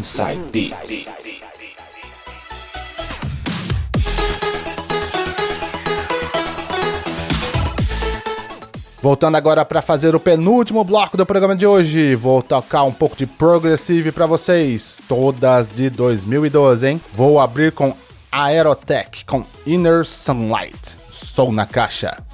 Inside Beats. Voltando agora para fazer o penúltimo bloco do programa de hoje, vou tocar um pouco de Progressive para vocês, todas de 2012, hein? Vou abrir com Aerotech com Inner Sunlight. Sou na caixa.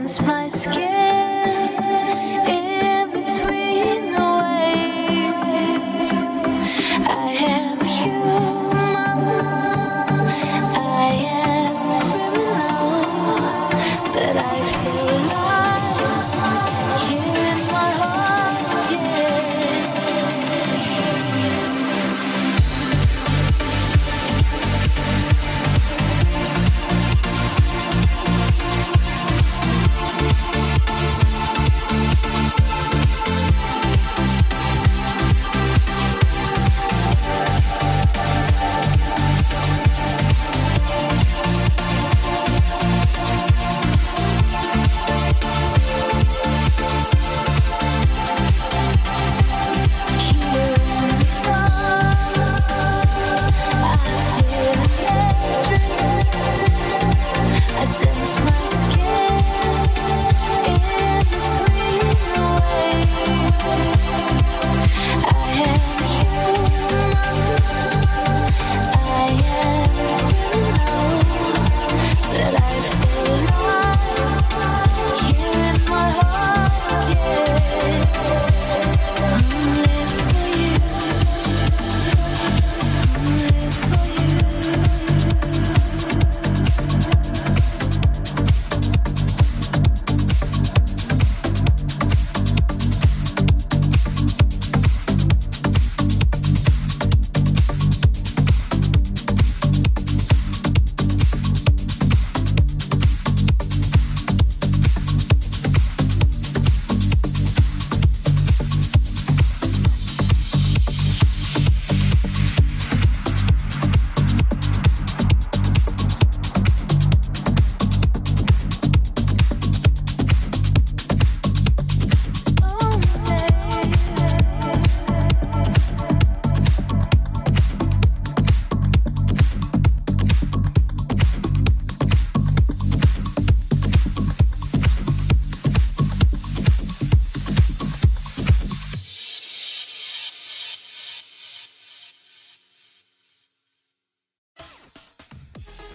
against my skin in between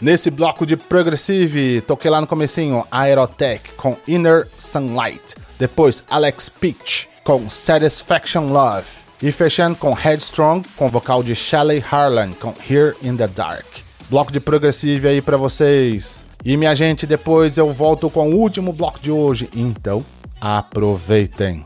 Nesse bloco de Progressive, toquei lá no comecinho Aerotech com Inner Sunlight. Depois Alex Peach com Satisfaction Love. E fechando com Headstrong com vocal de Shelley Harlan com Here in the Dark. Bloco de Progressive aí para vocês. E minha gente, depois eu volto com o último bloco de hoje. Então, aproveitem.